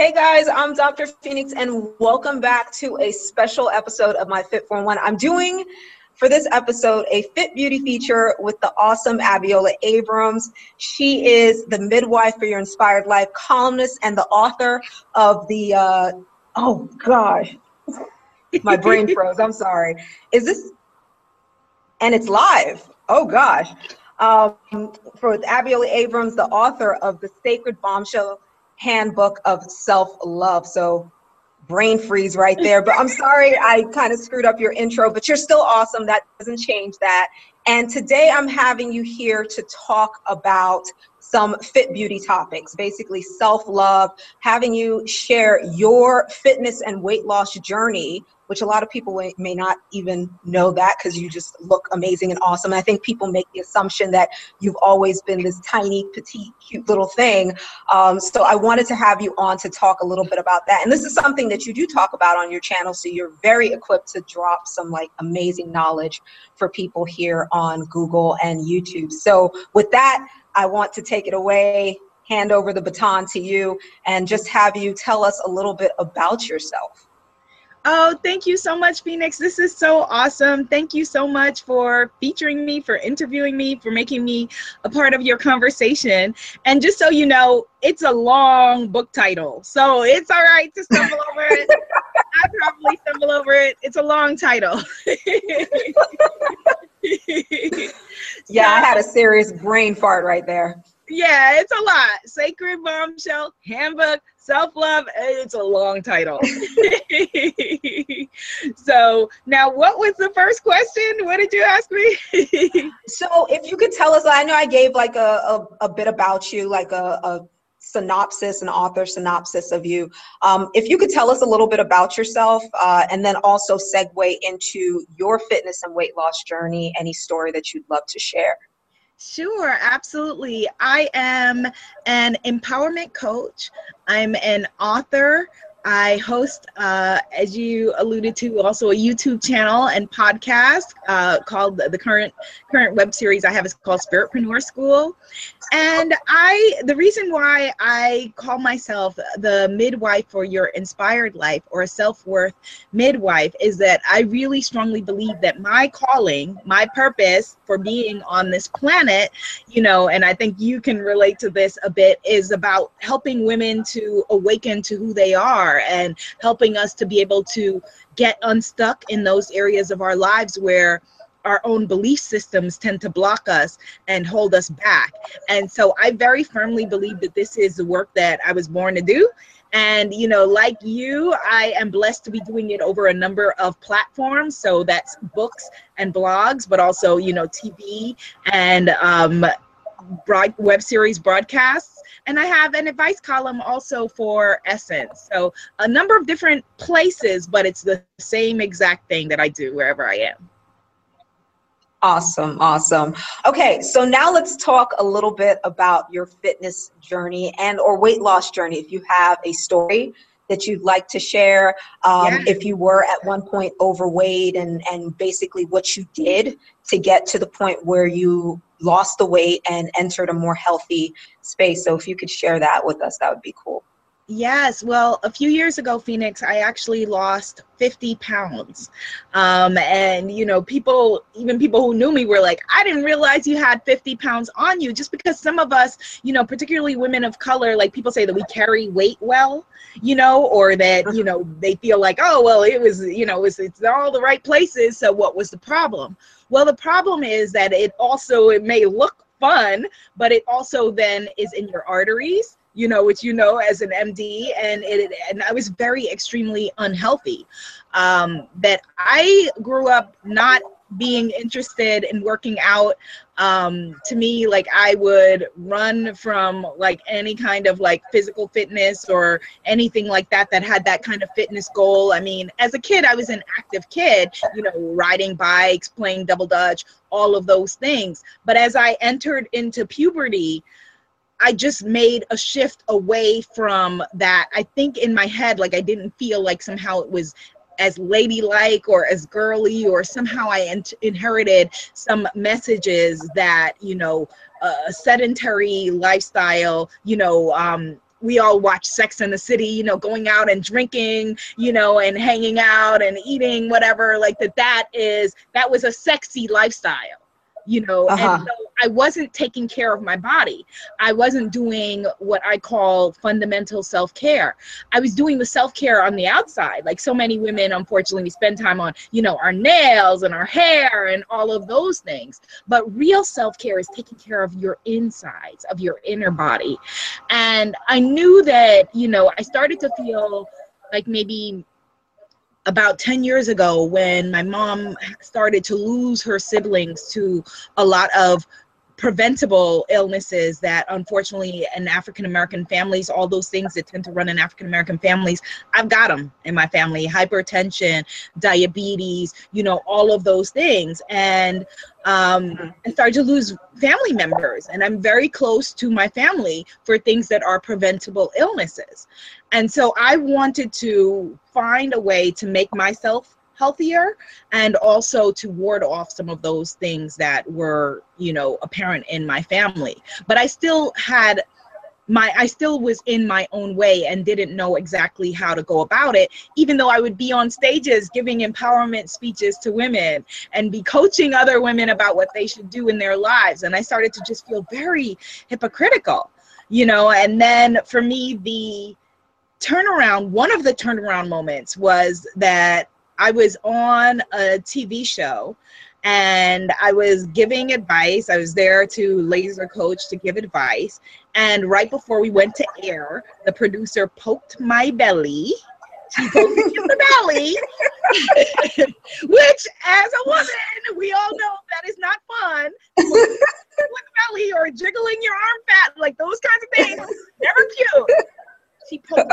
Hey guys, I'm Dr. Phoenix, and welcome back to a special episode of my Fit for One. I'm doing for this episode a Fit Beauty feature with the awesome Abiola Abrams. She is the midwife for your inspired life columnist and the author of the, uh, oh gosh, my brain froze. I'm sorry. Is this, and it's live. Oh gosh. Um, for Abiola Abrams, the author of the Sacred Bombshell handbook of self-love. So brain freeze right there. But I'm sorry I kind of screwed up your intro, but you're still awesome. That doesn't change that. And today I'm having you here to talk about some fit beauty topics, basically self love, having you share your fitness and weight loss journey which a lot of people may not even know that because you just look amazing and awesome. And I think people make the assumption that you've always been this tiny, petite, cute little thing. Um, so I wanted to have you on to talk a little bit about that. And this is something that you do talk about on your channel. So you're very equipped to drop some like amazing knowledge for people here on Google and YouTube. So with that, I want to take it away hand over the baton to you and just have you tell us a little bit about yourself. Oh, thank you so much, Phoenix. This is so awesome. Thank you so much for featuring me, for interviewing me, for making me a part of your conversation. And just so you know, it's a long book title. So it's all right to stumble over it. I probably stumble over it. It's a long title. yeah, I had a serious brain fart right there. Yeah, it's a lot. Sacred Bombshell Handbook Self Love. It's a long title. so now, what was the first question? What did you ask me? so, if you could tell us, I know I gave like a, a, a bit about you, like a, a synopsis, an author synopsis of you. Um, if you could tell us a little bit about yourself uh, and then also segue into your fitness and weight loss journey, any story that you'd love to share. Sure, absolutely. I am an empowerment coach. I'm an author. I host, uh, as you alluded to, also a YouTube channel and podcast uh, called the current current web series I have is called Spiritpreneur School. And I, the reason why I call myself the midwife for your inspired life or a self worth midwife is that I really strongly believe that my calling, my purpose for being on this planet, you know, and I think you can relate to this a bit, is about helping women to awaken to who they are and helping us to be able to get unstuck in those areas of our lives where our own belief systems tend to block us and hold us back. And so I very firmly believe that this is the work that I was born to do. And, you know, like you, I am blessed to be doing it over a number of platforms. So that's books and blogs, but also, you know, TV and um, broad, web series broadcasts. And I have an advice column also for Essence. So a number of different places, but it's the same exact thing that I do wherever I am. Awesome, awesome. Okay, so now let's talk a little bit about your fitness journey and or weight loss journey. If you have a story that you'd like to share, um, if you were at one point overweight and and basically what you did to get to the point where you lost the weight and entered a more healthy space. So if you could share that with us, that would be cool. Yes, well, a few years ago, Phoenix, I actually lost 50 pounds. Um, and, you know, people, even people who knew me were like, I didn't realize you had 50 pounds on you, just because some of us, you know, particularly women of color, like people say that we carry weight well, you know, or that, you know, they feel like, oh, well, it was, you know, it's, it's all the right places. So what was the problem? Well, the problem is that it also, it may look fun, but it also then is in your arteries you know, which you know as an MD, and it and I was very extremely unhealthy. Um, that I grew up not being interested in working out. Um to me like i would run from like any kind of like physical fitness or anything like that that had that kind of fitness goal. I mean as a kid i was an active kid you know riding bikes playing double dutch all of those things. But as i entered into puberty I just made a shift away from that. I think in my head, like I didn't feel like somehow it was as ladylike or as girly, or somehow I in- inherited some messages that, you know, a sedentary lifestyle, you know, um, we all watch Sex in the City, you know, going out and drinking, you know, and hanging out and eating whatever, like that that is that was a sexy lifestyle, you know. Uh-huh. And so I wasn't taking care of my body. I wasn't doing what I call fundamental self-care. I was doing the self-care on the outside. Like so many women, unfortunately, we spend time on, you know, our nails and our hair and all of those things. But real self-care is taking care of your insides, of your inner body. And I knew that, you know, I started to feel like maybe about 10 years ago when my mom started to lose her siblings to a lot of preventable illnesses that unfortunately in African American families, all those things that tend to run in African American families, I've got them in my family hypertension, diabetes, you know, all of those things. And um, mm-hmm. I started to lose family members, and I'm very close to my family for things that are preventable illnesses. And so I wanted to find a way to make myself healthier and also to ward off some of those things that were you know apparent in my family. But i still had my i still was in my own way and didn't know exactly how to go about it even though i would be on stages giving empowerment speeches to women and be coaching other women about what they should do in their lives. And i started to just feel very hypocritical you know and then for me the turnaround one of the turnaround moments was that I was on a TV show and I was giving advice. I was there to laser coach to give advice. And right before we went to air, the producer poked my belly. She poked me in the belly, which, as a woman, we all know that is not fun. With belly or jiggling your arm fat, like those kinds of things, never cute. She poked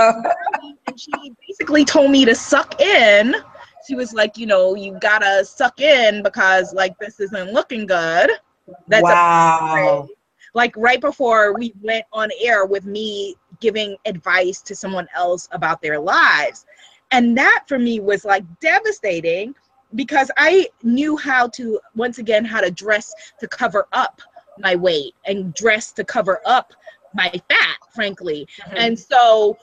me and she basically told me to suck in she was like, you know, you gotta suck in because like this isn't looking good. That's wow. like right before we went on air with me giving advice to someone else about their lives. And that for me was like devastating because I knew how to, once again, how to dress to cover up my weight and dress to cover up my fat, frankly. Mm-hmm. And so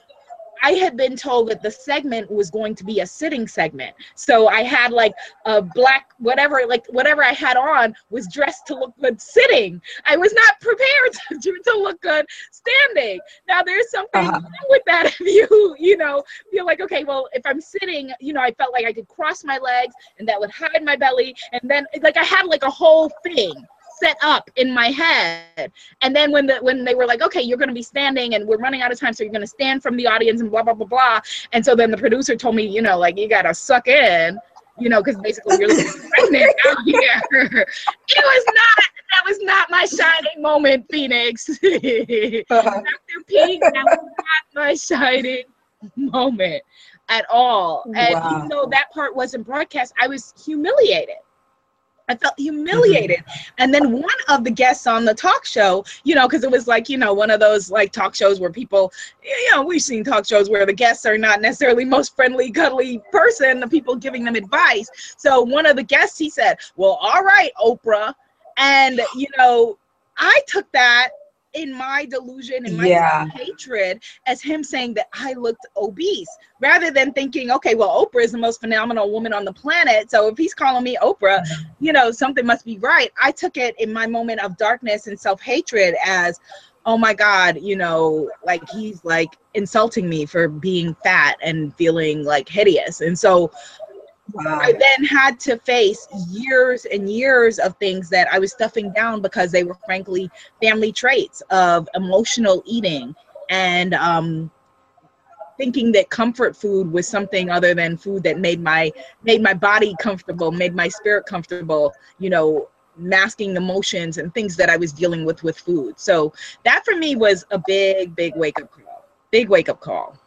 I had been told that the segment was going to be a sitting segment. So I had like a black whatever, like whatever I had on was dressed to look good sitting. I was not prepared to, to look good standing. Now there's something uh-huh. with that if you, you know, feel like, okay, well, if I'm sitting, you know, I felt like I could cross my legs and that would hide my belly. And then like I had like a whole thing set up in my head. And then when the when they were like, okay, you're gonna be standing and we're running out of time, so you're gonna stand from the audience and blah blah blah blah. And so then the producer told me, you know, like you gotta suck in, you know, because basically you're pregnant out here. it was not that was not my shining moment, Phoenix. uh-huh. After Pink, that was not my shining moment at all. And wow. even though that part wasn't broadcast, I was humiliated. I felt humiliated. Mm-hmm. And then one of the guests on the talk show, you know, because it was like, you know, one of those like talk shows where people, you know, we've seen talk shows where the guests are not necessarily most friendly, cuddly person, the people giving them advice. So one of the guests, he said, Well, all right, Oprah. And, you know, I took that in my delusion and my yeah. hatred as him saying that I looked obese rather than thinking, okay, well, Oprah is the most phenomenal woman on the planet. So if he's calling me Oprah, mm-hmm. you know, something must be right. I took it in my moment of darkness and self hatred as, oh my God, you know, like he's like insulting me for being fat and feeling like hideous. And so Wow. I then had to face years and years of things that I was stuffing down because they were frankly family traits of emotional eating and um, thinking that comfort food was something other than food that made my made my body comfortable, made my spirit comfortable. You know, masking emotions and things that I was dealing with with food. So that for me was a big, big wake up call. Big wake up call.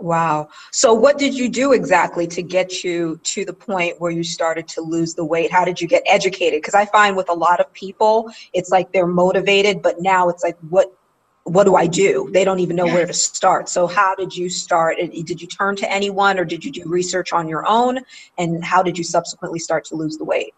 Wow. So, what did you do exactly to get you to the point where you started to lose the weight? How did you get educated? Because I find with a lot of people, it's like they're motivated, but now it's like, what what do I do? They don't even know where to start. So, how did you start? Did you turn to anyone, or did you do research on your own? And how did you subsequently start to lose the weight?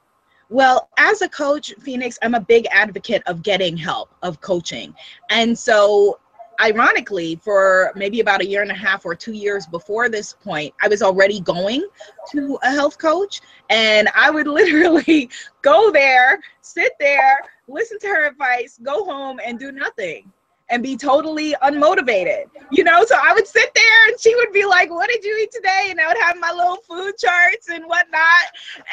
Well, as a coach, Phoenix, I'm a big advocate of getting help, of coaching. And so ironically, for maybe about a year and a half or two years before this point, I was already going to a health coach, and I would literally go there, sit there, listen to her advice, go home, and do nothing and be totally unmotivated. You know, so I would sit there and she would be like, What did you eat today? And I would have my little food charts and whatnot.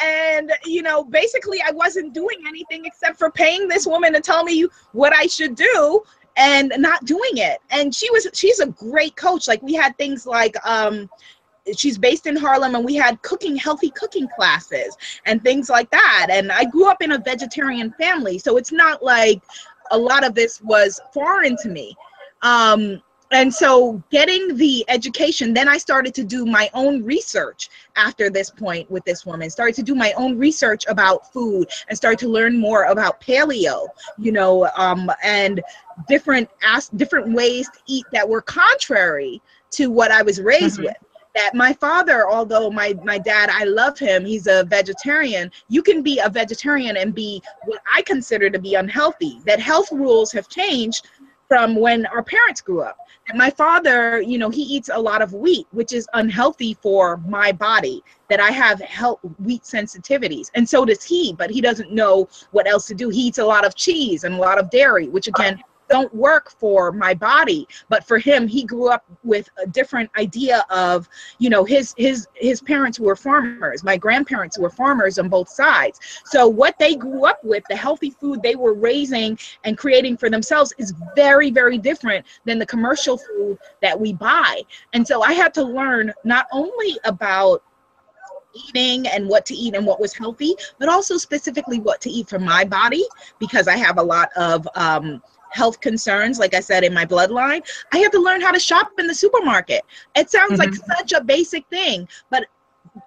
And, you know, basically I wasn't doing anything except for paying this woman to tell me what I should do and not doing it. And she was she's a great coach. Like we had things like um she's based in Harlem and we had cooking healthy cooking classes and things like that and I grew up in a vegetarian family so it's not like a lot of this was foreign to me um, and so getting the education then i started to do my own research after this point with this woman started to do my own research about food and started to learn more about paleo you know um, and different as different ways to eat that were contrary to what i was raised mm-hmm. with that my father although my my dad i love him he's a vegetarian you can be a vegetarian and be what i consider to be unhealthy that health rules have changed from when our parents grew up. And my father you know he eats a lot of wheat which is unhealthy for my body that i have health wheat sensitivities. And so does he but he doesn't know what else to do. He eats a lot of cheese and a lot of dairy which oh, again don't work for my body but for him he grew up with a different idea of you know his his his parents were farmers. My grandparents were farmers on both sides. So what they grew up with the healthy food they were raising and creating for themselves is very very different than the commercial food that we buy. And so i had to learn not only about eating and what to eat and what was healthy, but also specifically what to eat for my body because I have a lot of um, health concerns, like I said, in my bloodline, I had to learn how to shop in the supermarket. It sounds mm-hmm. like such a basic thing, but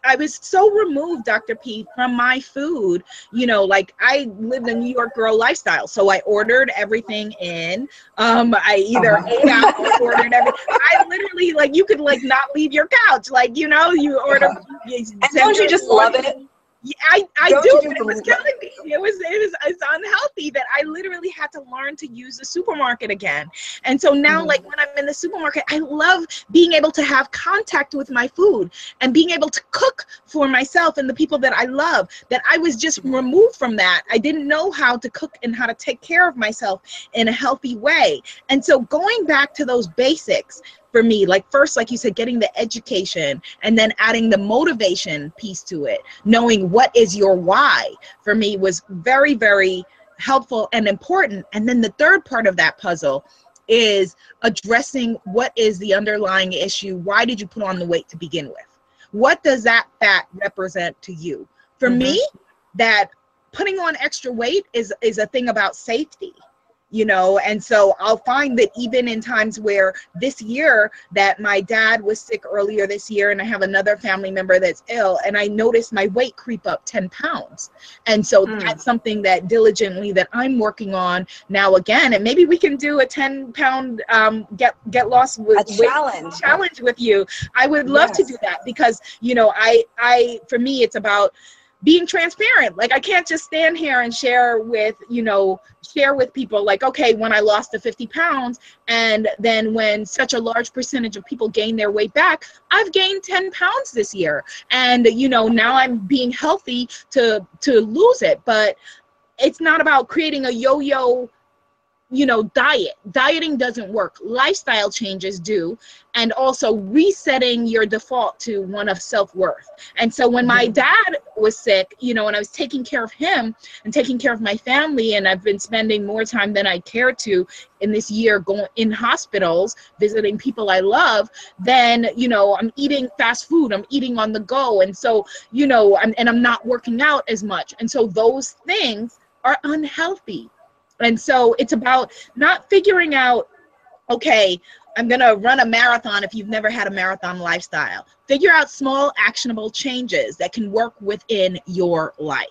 I was so removed, Dr. P, from my food. You know, like I lived a New York girl lifestyle. So I ordered everything in. Um, I either uh-huh. ate out or ordered everything. I literally like you could like not leave your couch. Like, you know, you order uh-huh. you, and don't you just love it? Yeah, I, I do, but it was killing me. It was it was it's unhealthy that I literally had to learn to use the supermarket again. And so now, mm-hmm. like when I'm in the supermarket, I love being able to have contact with my food and being able to cook for myself and the people that I love. That I was just removed from that. I didn't know how to cook and how to take care of myself in a healthy way. And so going back to those basics, for me like first like you said getting the education and then adding the motivation piece to it. Knowing what is your why for me was very very helpful and important. And then the third part of that puzzle is addressing what is the underlying issue. Why did you put on the weight to begin with? What does that fat represent to you? For mm-hmm. me that putting on extra weight is is a thing about safety you know and so i'll find that even in times where this year that my dad was sick earlier this year and i have another family member that's ill and i noticed my weight creep up 10 pounds and so mm. that's something that diligently that i'm working on now again and maybe we can do a 10 pound um, get get lost with a challenge with, challenge with you i would love yes. to do that because you know i i for me it's about being transparent. Like i can't just stand here and share with you know share with people like okay when i lost the 50 pounds and then when such a large percentage of people gain their weight back i've gained 10 pounds this year. And you know now i'm being healthy to to lose it. But it's not about creating a yo-yo you know diet. Dieting doesn't work. Lifestyle changes do. And also resetting your default to one of self-worth. And so when my mm-hmm. dad was sick you know and i was taking care of him and taking care of my family and i've been spending more time than i care to in this year going in hospitals visiting people i love then you know i'm eating fast food i'm eating on the go and so you know I'm, and i'm not working out as much and so those things are unhealthy. And so it's about not figuring out, okay, I'm going to run a marathon if you've never had a marathon lifestyle. Figure out small, actionable changes that can work within your life.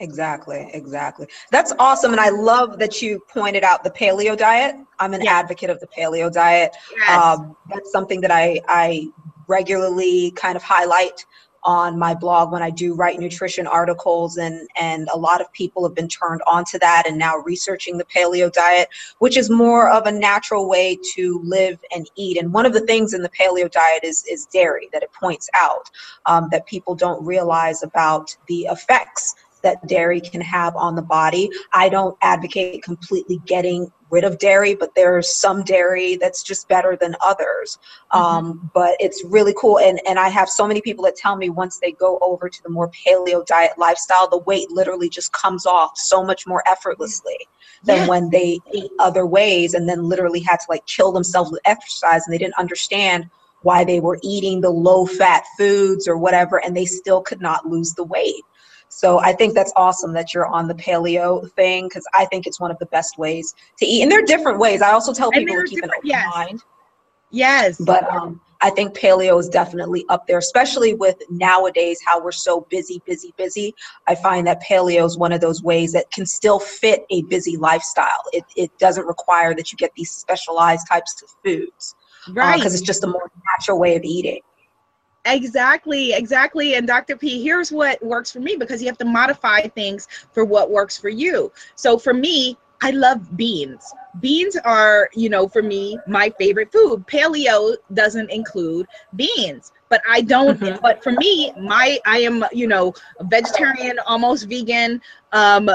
Exactly, exactly. That's awesome. And I love that you pointed out the paleo diet. I'm an yes. advocate of the paleo diet. Yes. Um, that's something that I, I regularly kind of highlight on my blog when I do write nutrition articles and and a lot of people have been turned onto that and now researching the paleo diet which is more of a natural way to live and eat. And one of the things in the paleo diet is is dairy that it points out um, that people don't realize about the effects that dairy can have on the body. I don't advocate completely getting rid of dairy, but there's some dairy that's just better than others. Mm-hmm. Um, but it's really cool. And, and I have so many people that tell me once they go over to the more paleo diet lifestyle, the weight literally just comes off so much more effortlessly than yes. when they ate other ways and then literally had to like kill themselves with exercise and they didn't understand why they were eating the low fat foods or whatever and they still could not lose the weight. So I think that's awesome that you're on the paleo thing because I think it's one of the best ways to eat. And there are different ways. I also tell people to keep an open yes. mind. Yes. But um, I think paleo is definitely up there, especially with nowadays how we're so busy, busy, busy. I find that paleo is one of those ways that can still fit a busy lifestyle. It, it doesn't require that you get these specialized types of foods. Uh, right. Because uh, it's just a more natural way of eating. Exactly, exactly. And Dr. P, here's what works for me because you have to modify things for what works for you. So for me, I love beans. Beans are, you know, for me, my favorite food. Paleo doesn't include beans, but I don't. Mm-hmm. But for me, my I am, you know, vegetarian, almost vegan, um,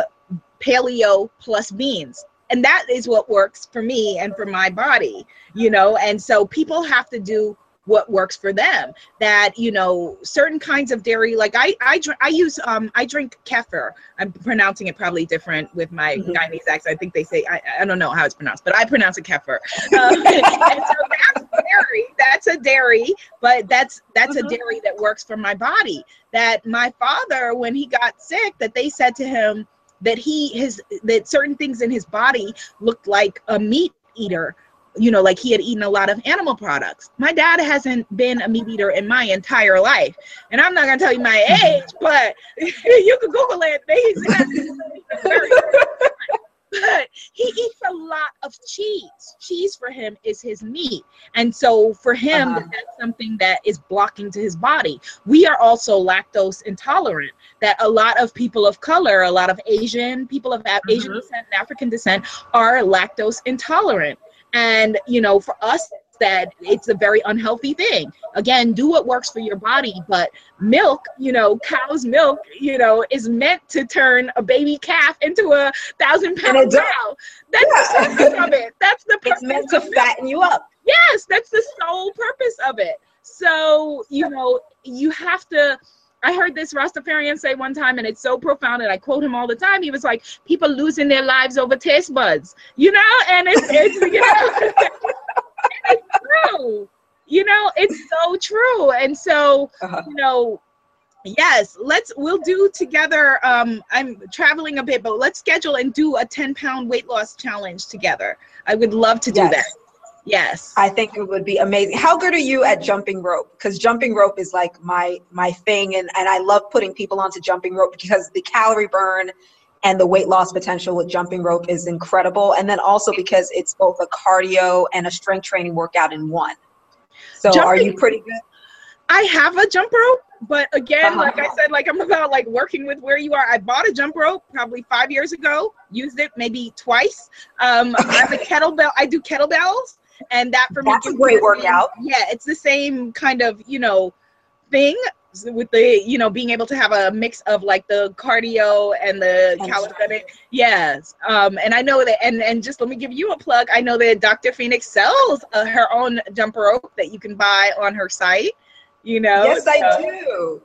paleo plus beans and that is what works for me and for my body you know and so people have to do what works for them. That you know certain kinds of dairy like i i, I use um i drink kefir. I'm pronouncing it probably different with my mm-hmm. guyanese accent. I think they say I, I don't know how it's pronounced but i pronounce it kefir. Um, and so that's dairy. That's a dairy but that's that's mm-hmm. a dairy that works for my body. That my father when he got sick that they said to him that he his that certain things in his body looked like a meat eater you know, like he had eaten a lot of animal products. My dad hasn't been a meat eater in my entire life. And I'm not going to tell you my age, but you can Google it. but he eats a lot of cheese. Cheese for him is his meat. And so for him, uh-huh. that's something that is blocking to his body. We are also lactose intolerant, that a lot of people of color, a lot of Asian people of Asian mm-hmm. descent and African descent are lactose intolerant. And, you know, for us, that it's a very unhealthy thing. Again, do what works for your body, but milk, you know, cow's milk, you know, is meant to turn a baby calf into a thousand pound cow. That's yeah. the purpose of it. That's the purpose. It's meant to fatten you up. Yes, that's the sole purpose of it. So, you know, you have to I heard this Rastafarian say one time, and it's so profound, and I quote him all the time. He was like, "People losing their lives over taste buds," you know, and it's, it's you know, it's true. You know, it's so true, and so uh-huh. you know, yes, let's we'll do together. Um, I'm traveling a bit, but let's schedule and do a 10 pound weight loss challenge together. I would love to do yes. that. Yes. I think it would be amazing. How good are you at jumping rope? Because jumping rope is like my my thing and, and I love putting people onto jumping rope because the calorie burn and the weight loss potential with jumping rope is incredible. And then also because it's both a cardio and a strength training workout in one. So jumping, are you pretty good? I have a jump rope, but again, uh-huh. like I said, like I'm about like working with where you are. I bought a jump rope probably five years ago, used it maybe twice. Um, I have a kettlebell. I do kettlebells and that for me that's a great workout. Yeah it's the same kind of you know thing with the you know being able to have a mix of like the cardio and the and calisthenic. Yes um and i know that and and just let me give you a plug. I know that dr phoenix sells uh, her own jumper rope that you can buy on her site you know yes so, i do.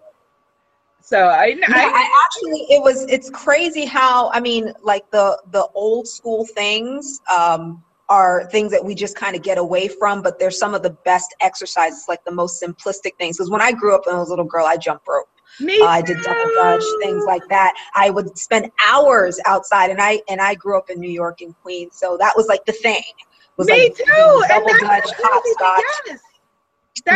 So I, yeah, I, I actually it was it's crazy how i mean like the the old school things um are things that we just kind of get away from, but they're some of the best exercises, like the most simplistic things. Because when I grew up and I was a little girl, I jumped rope. Me uh, I did double dutch, things like that. I would spend hours outside, and I and I grew up in New York and Queens, so that was like the thing. Was Me like, too. double dutch, hopscotch. Yes.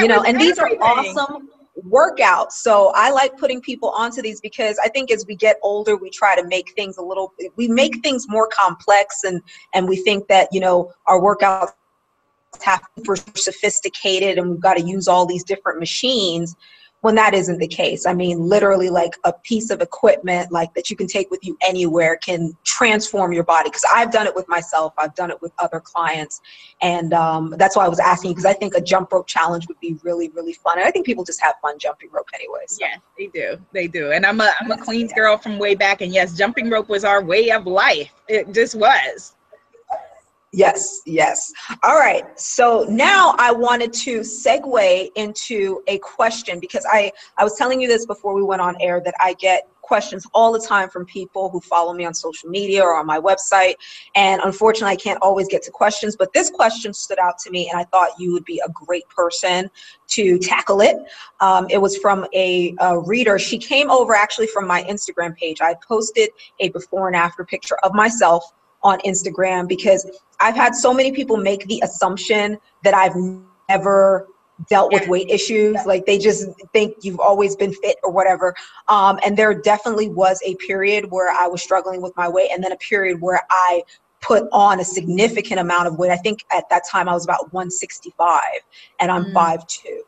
you know, and everything. these are awesome workouts. So I like putting people onto these because I think as we get older, we try to make things a little, we make things more complex and, and we think that, you know, our workouts have to be sophisticated and we've got to use all these different machines when that isn't the case. I mean, literally, like a piece of equipment like that you can take with you anywhere can transform your body. Because I've done it with myself, I've done it with other clients, and um, that's why I was asking. Because I think a jump rope challenge would be really, really fun, and I think people just have fun jumping rope anyways. So. Yes, they do, they do. And I'm a I'm a Queens girl from way back, and yes, jumping rope was our way of life. It just was. Yes, yes. All right. So now I wanted to segue into a question because I, I was telling you this before we went on air that I get questions all the time from people who follow me on social media or on my website. And unfortunately, I can't always get to questions, but this question stood out to me and I thought you would be a great person to tackle it. Um, it was from a, a reader. She came over actually from my Instagram page. I posted a before and after picture of myself on Instagram because I've had so many people make the assumption that I've never dealt with weight issues. Like they just think you've always been fit or whatever. Um, and there definitely was a period where i was struggling with my weight and then a period where i put on a significant amount of weight. I think at that time i was about 165 and i'm mm. 5'2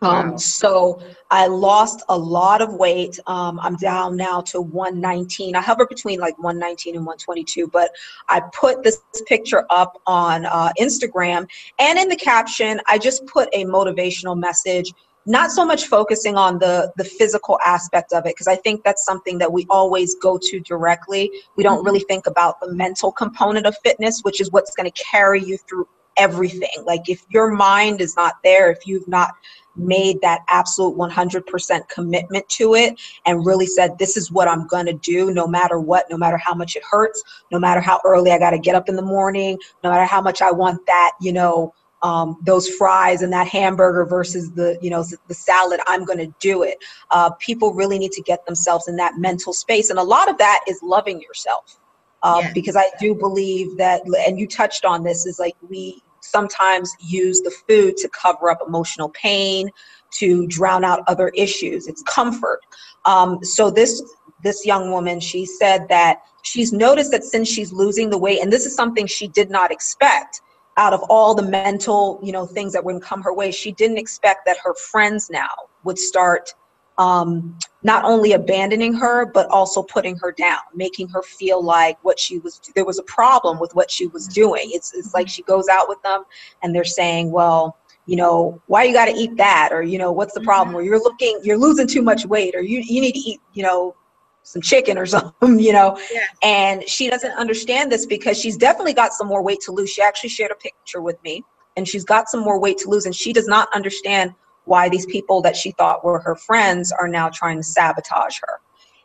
um, wow. so I lost a lot of weight. Um, I'm down now to 119. I hover between like 119 and 122, but I put this picture up on uh, Instagram and in the caption, I just put a motivational message not so much focusing on the the physical aspect of it because i think that's something that we always go to directly we don't mm-hmm. really think about the mental component of fitness which is what's going to carry you through everything like if your mind is not there if you've not made that absolute 100% commitment to it and really said, This is what I'm going to do no matter what, no matter how much it hurts, no matter how early I got to get up in the morning, no matter how much I want that, you know, um, those fries and that hamburger versus the you know the salad i'm going to do it uh, people really need to get themselves in that mental space and a lot of that is loving yourself um, yeah. because i do believe that and you touched on this is like we sometimes use the food to cover up emotional pain, to drown out other issues. It's comfort. Um, so this this young woman, she said that she's noticed that since she's losing the weight, and this is something she did not expect out of all the mental, you know, things that wouldn't come her way, she didn't expect that her friends now would start um, not only abandoning her but also putting her down making her feel like what she was there was a problem with what she was doing. It's, it's like she goes out with them and they're saying well you know why you got to eat that? Or you know what's the problem? Or you're looking you're losing too much weight or you, you need to eat you know some chicken or something you know? Yeah. and she doesn't understand this because she's definitely got some more weight to lose. She actually shared a picture with me and she's got some more weight to lose and she does not understand why these people that she thought were her friends are now trying to sabotage her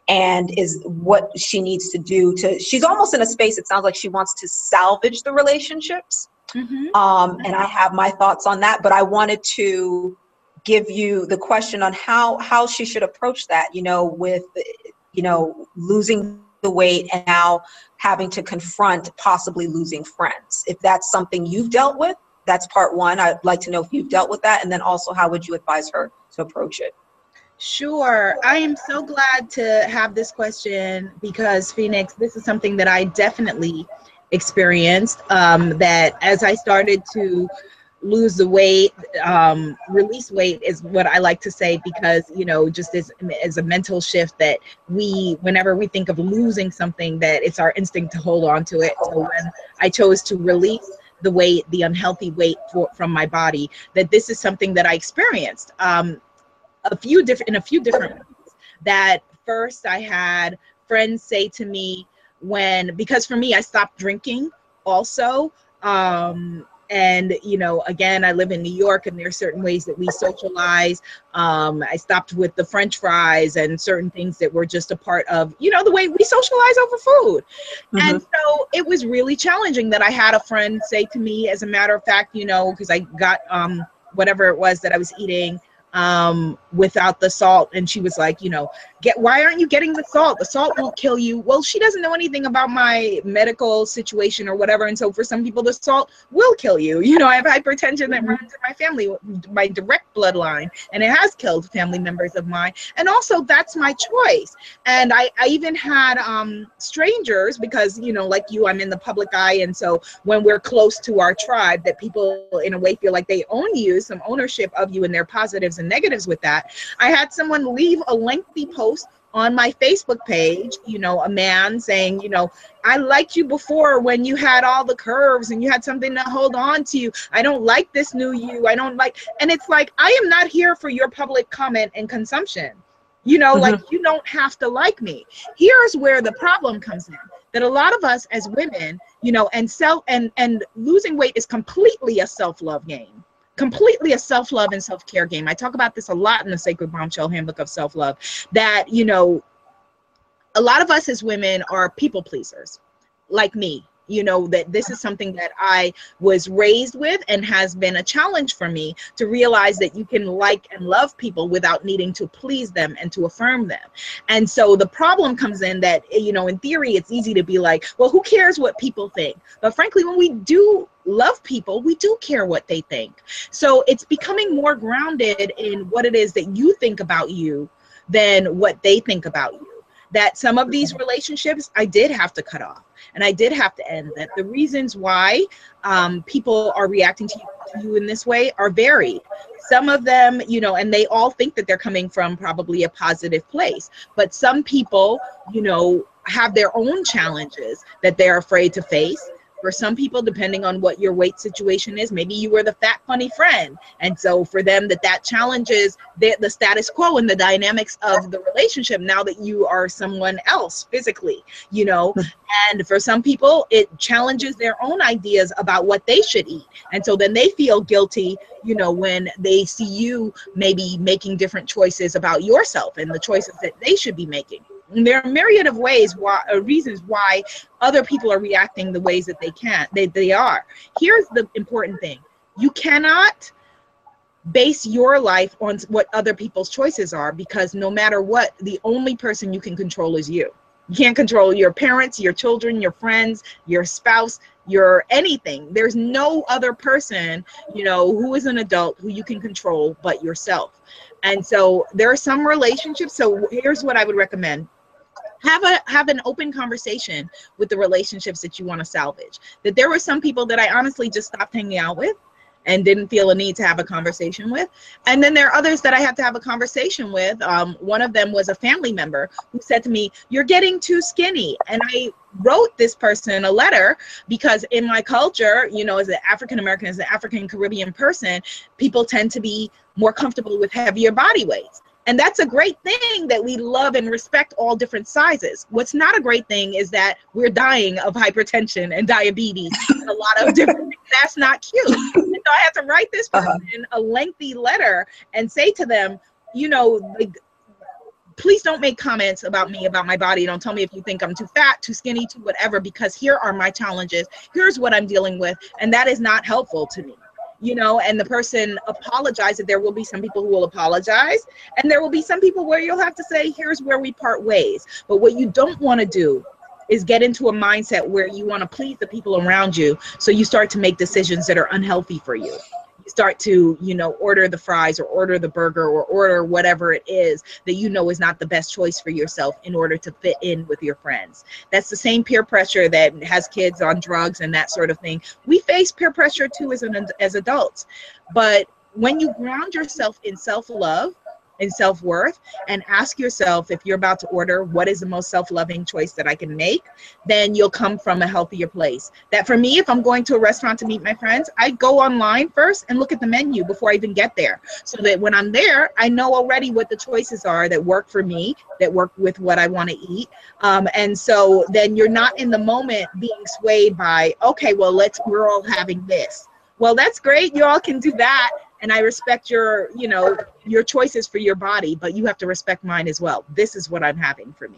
and is what she needs to do to she's almost in a space it sounds like she wants to salvage the relationships mm-hmm. um, and i have my thoughts on that but i wanted to give you the question on how how she should approach that you know with you know losing the weight and now having to confront possibly losing friends if that's something you've dealt with that's part one. I'd like to know if you've dealt with that, and then also how would you advise her to approach it? Sure. I am so glad to have this question because, Phoenix, this is something that I definitely experienced. Um, that as I started to lose the weight, um, release weight is what I like to say because, you know, just as, as a mental shift that we, whenever we think of losing something, that it's our instinct to hold on to it. So when I chose to release the weight, the unhealthy weight for, from my body, that this is something that I experienced um, a few different in a few different ways. That first I had friends say to me when because for me I stopped drinking also um, and you know again i live in new york and there are certain ways that we socialize um, i stopped with the french fries and certain things that were just a part of you know the way we socialize over food mm-hmm. and so it was really challenging that i had a friend say to me as a matter of fact you know because i got um, whatever it was that i was eating um, without the salt. And she was like, you know, get why aren't you getting the salt? The salt won't kill you. Well she doesn't know anything about my medical situation or whatever and so for some people the salt will kill you. You know i have hypertension that runs in my family my direct bloodline and it has killed family members of mine. And also that's my choice. And i, I even had um, strangers because you know like you i'm in the public eye and so when we're close to our tribe that people in a way feel like they own you some ownership of you and their positives and negatives with that. I had someone leave a lengthy post on my Facebook page, you know, a man saying, you know, I liked you before when you had all the curves and you had something to hold on to. I don't like this new you. I don't like, and it's like, I am not here for your public comment and consumption. You know, mm-hmm. like you don't have to like me. Here's where the problem comes in that a lot of us as women, you know, and self and and losing weight is completely a self-love game completely a self-love and self-care game. I talk about this a lot in the Sacred Bombshell Handbook of Self-Love that, you know, a lot of us as women are people pleasers like me you know that this is something that i was raised with and has been a challenge for me to realize that you can like and love people without needing to please them and to affirm them and so the problem comes in that you know in theory it's easy to be like well who cares what people think but frankly when we do love people, we do care what they think. So it's becoming more grounded in what it is that you think about you than what they think about you. That some of these relationships I did have to cut off and I did have to end. That the reasons why um, people are reacting to you, to you in this way are varied. Some of them, you know, and they all think that they're coming from probably a positive place. But some people, you know, have their own challenges that they're afraid to face for some people depending on what your weight situation is maybe you were the fat funny friend. And so for them that that challenges the, the status quo and the dynamics of the relationship now that you are someone else physically you know? Hmm. and for some people it challenges their own ideas about what they should eat. And so then they feel guilty you know when they see you maybe making different choices about yourself and the choices that they should be making and there are myriad of ways why uh, reasons why other people are reacting the ways that they can they, they are. Here's the important thing. You cannot base your life on what other people's choices are because no matter what the only person you can control is you. You can't control your parents your children your friends your spouse your anything. There's no other person you know who is an adult who you can control but yourself. And so there are some relationships. So here's what i would recommend have a have an open conversation with the relationships that you want to salvage. That there were some people that i honestly just stopped hanging out with and didn't feel a need to have a conversation with. And then there are others that i had to have a conversation with. Um, one of them was a family member who said to me you're getting too skinny. And i wrote this person a letter because in my culture you know as an african american as an african caribbean person people tend to be more comfortable with heavier body weights and that's a great thing that we love and respect all different sizes. What's not a great thing is that we're dying of hypertension and diabetes and a lot of different things. That's not cute. And so I had to write this uh-huh. person uh-huh. a lengthy letter and say to them, you know, like, please don't make comments about me about my body don't tell me if you think i'm too fat too skinny too whatever because here are my challenges here's what i'm dealing with and that is not helpful to me you know, and the person apologizes, there will be some people who will apologize, and there will be some people where you'll have to say, here's where we part ways. But what you don't want to do is get into a mindset where you want to please the people around you. So you start to make decisions that are unhealthy for you start to you know order the fries or order the burger or order whatever it is that you know is not the best choice for yourself in order to fit in with your friends. That's the same peer pressure that has kids on drugs and that sort of thing. We face peer pressure too as an as adults. But when you ground yourself in self-love self worth and ask yourself if you're about to order what is the most self loving choice that I can make, then you'll come from a healthier place. That for me, if I'm going to a restaurant to meet my friends, I go online first and look at the menu before I even get there. So that when I'm there, I know already what the choices are that work for me, that work with what I want to eat. Um, and so then you're not in the moment being swayed by, okay, well, let's, we're all having this. Well, that's great. You all can do that and I respect your, you know, your choices for your body, but you have to respect mine as well. This is what I'm having for me.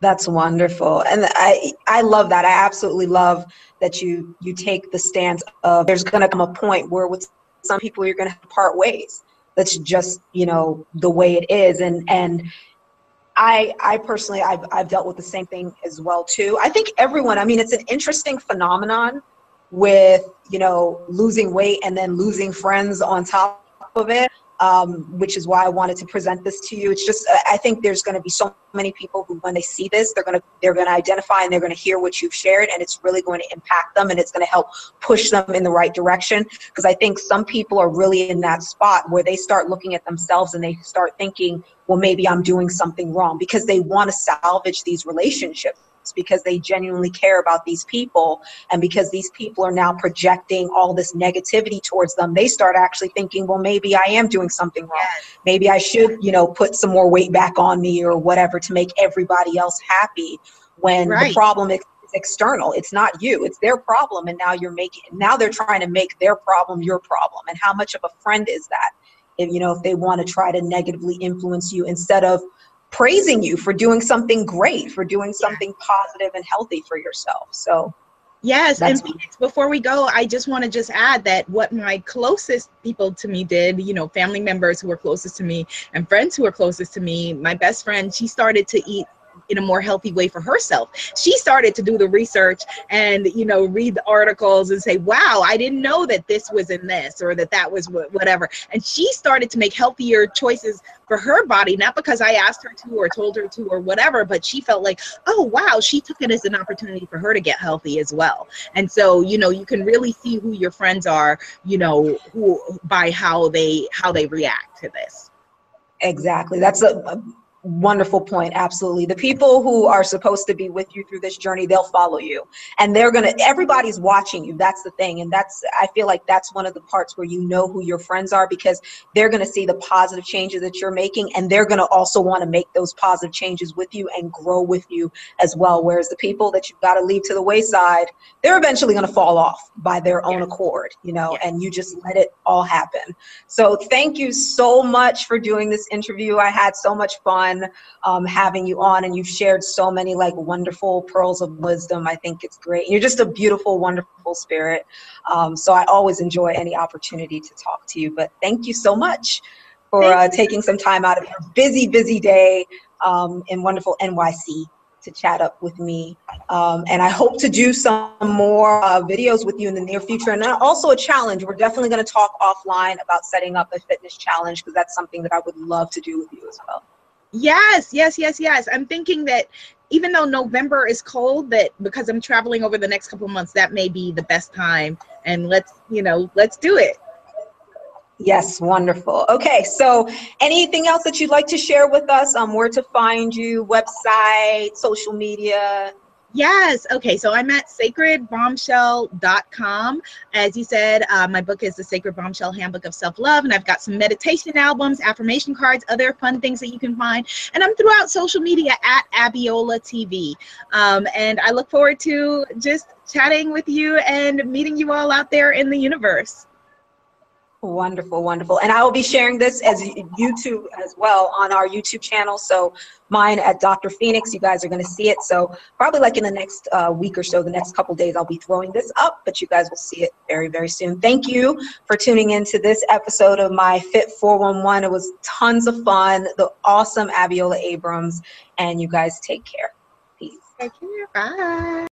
That's wonderful. And I I love that. I absolutely love that you you take the stance of there's going to come a point where with some people you're going to part ways. that's just you know the way it is and and I, I personally, I've, I've dealt with the same thing as well too. I think everyone, I mean, it's an interesting phenomenon with, you know, losing weight and then losing friends on top of it um, which is why I wanted to present this to you. It's just I think there's going to be so many people who, when they see this, they're going to they're going to identify and they're going to hear what you've shared, and it's really going to impact them and it's going to help push them in the right direction. Because I think some people are really in that spot where they start looking at themselves and they start thinking, well, maybe I'm doing something wrong because they want to salvage these relationships because they genuinely care about these people. And because these people are now projecting all this negativity towards them they start actually thinking well maybe i am doing something wrong. Maybe i should you know put some more weight back on me or whatever to make everybody else happy when right. the problem is external. It's not you it's their problem. And now you're making now they're trying to make their problem your problem. And how much of a friend is that? If you know if they want to try to negatively influence you instead of praising you for doing something great, for doing something positive and healthy for yourself. So, yes. And Phoenix, before we go, I just want to just add that what my closest people to me did, you know, family members who were closest to me and friends who were closest to me, my best friend, she started to eat in a more healthy way for herself. She started to do the research and, you know, read the articles and say, wow, I didn't know that this was in this or that that was whatever. And she started to make healthier choices for her body, not because I asked her to or told her to or whatever, but she felt like, oh, wow, she took it as an opportunity for her to get healthy as well. And so, you know, you can really see who your friends are, you know, who by how they how they react to this. Exactly. That's a, wonderful point absolutely. The people who are supposed to be with you through this journey they'll follow you. And they're gonna everybody's watching you that's the thing. And that's i feel like that's one of the parts where you know who your friends are because they're gonna see the positive changes that you're making and they're gonna also want to make those positive changes with you and grow with you as well. Whereas the people that you've got to leave to the wayside they're eventually gonna fall off by their own accord you know and you just let it all happen. So thank you so much for doing this interview. I had so much fun fun um, having you on, and you've shared so many like wonderful pearls of wisdom. I think it's great. You're just a beautiful, wonderful spirit. Um, so I always enjoy any opportunity to talk to you. But thank you so much for uh, taking some time out of your busy, busy day um, in wonderful NYC to chat up with me. Um, and I hope to do some more uh, videos with you in the near future. And also a challenge. We're definitely going to talk offline about setting up a fitness challenge because that's something that I would love to do with you as well. Yes, yes, yes, yes. I'm thinking that even though November is cold, that because I'm traveling over the next couple months, that may be the best time. And let's, you know, let's do it. Yes, wonderful. Okay, so anything else that you'd like to share with us? Um, where to find you, website, social media? Yes. Okay. So I'm at sacredbombshell.com. As you said, uh, my book is the Sacred Bombshell Handbook of Self Love, and I've got some meditation albums, affirmation cards, other fun things that you can find. And I'm throughout social media at Abiola TV. Um, and I look forward to just chatting with you and meeting you all out there in the universe. Wonderful, wonderful. And I will be sharing this as YouTube as well on our YouTube channel. So mine at Dr. Phoenix, you guys are going to see it. So probably like in the next uh, week or so, the next couple days, I'll be throwing this up, but you guys will see it very, very soon. Thank you for tuning in to this episode of my Fit 411. It was tons of fun. The awesome Abiola Abrams. And you guys take care. Peace. Take care. Bye.